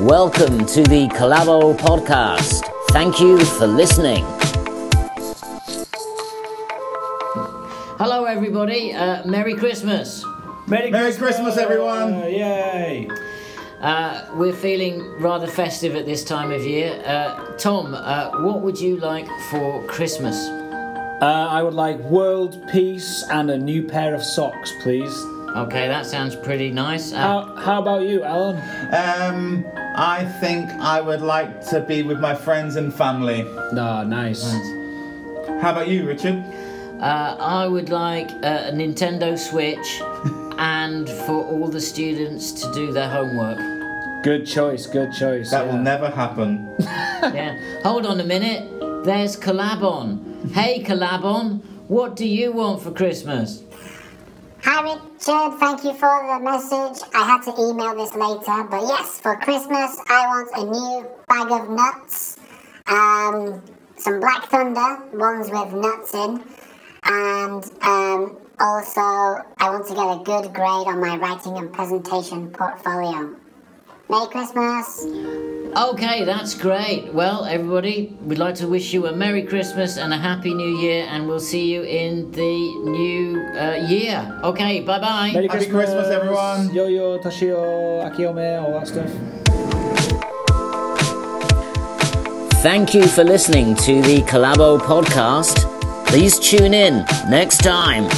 Welcome to the Collabo podcast. Thank you for listening. Hello, everybody. Uh, Merry Christmas. Merry, Merry Christmas, everyone. Yay! Uh, we're feeling rather festive at this time of year. Uh, Tom, uh, what would you like for Christmas? Uh, I would like world peace and a new pair of socks, please. Okay, that sounds pretty nice. Uh, How, how about you, Alan? Um, I think I would like to be with my friends and family. No, nice. How about you, Richard? Uh, I would like uh, a Nintendo Switch and for all the students to do their homework. Good choice, good choice. That yeah. will never happen. Yeah. Hold on a minute. There's Collabon. Hey, Collabon, what do you want for Christmas? Hi Richard, thank you for the message. I had to email this later, but yes, for Christmas I want a new bag of nuts, um, some Black Thunder, ones with nuts in, and um, also I want to get a good grade on my writing and presentation portfolio. Merry Christmas! Okay, that's great. Well, everybody, we'd like to wish you a Merry Christmas and a Happy New Year, and we'll see you in the new uh, year. Okay, bye bye. Merry Happy Christmas, everyone. Yo yo, Tashio, Akiome, all that stuff. Thank you for listening to the Collabo podcast. Please tune in next time.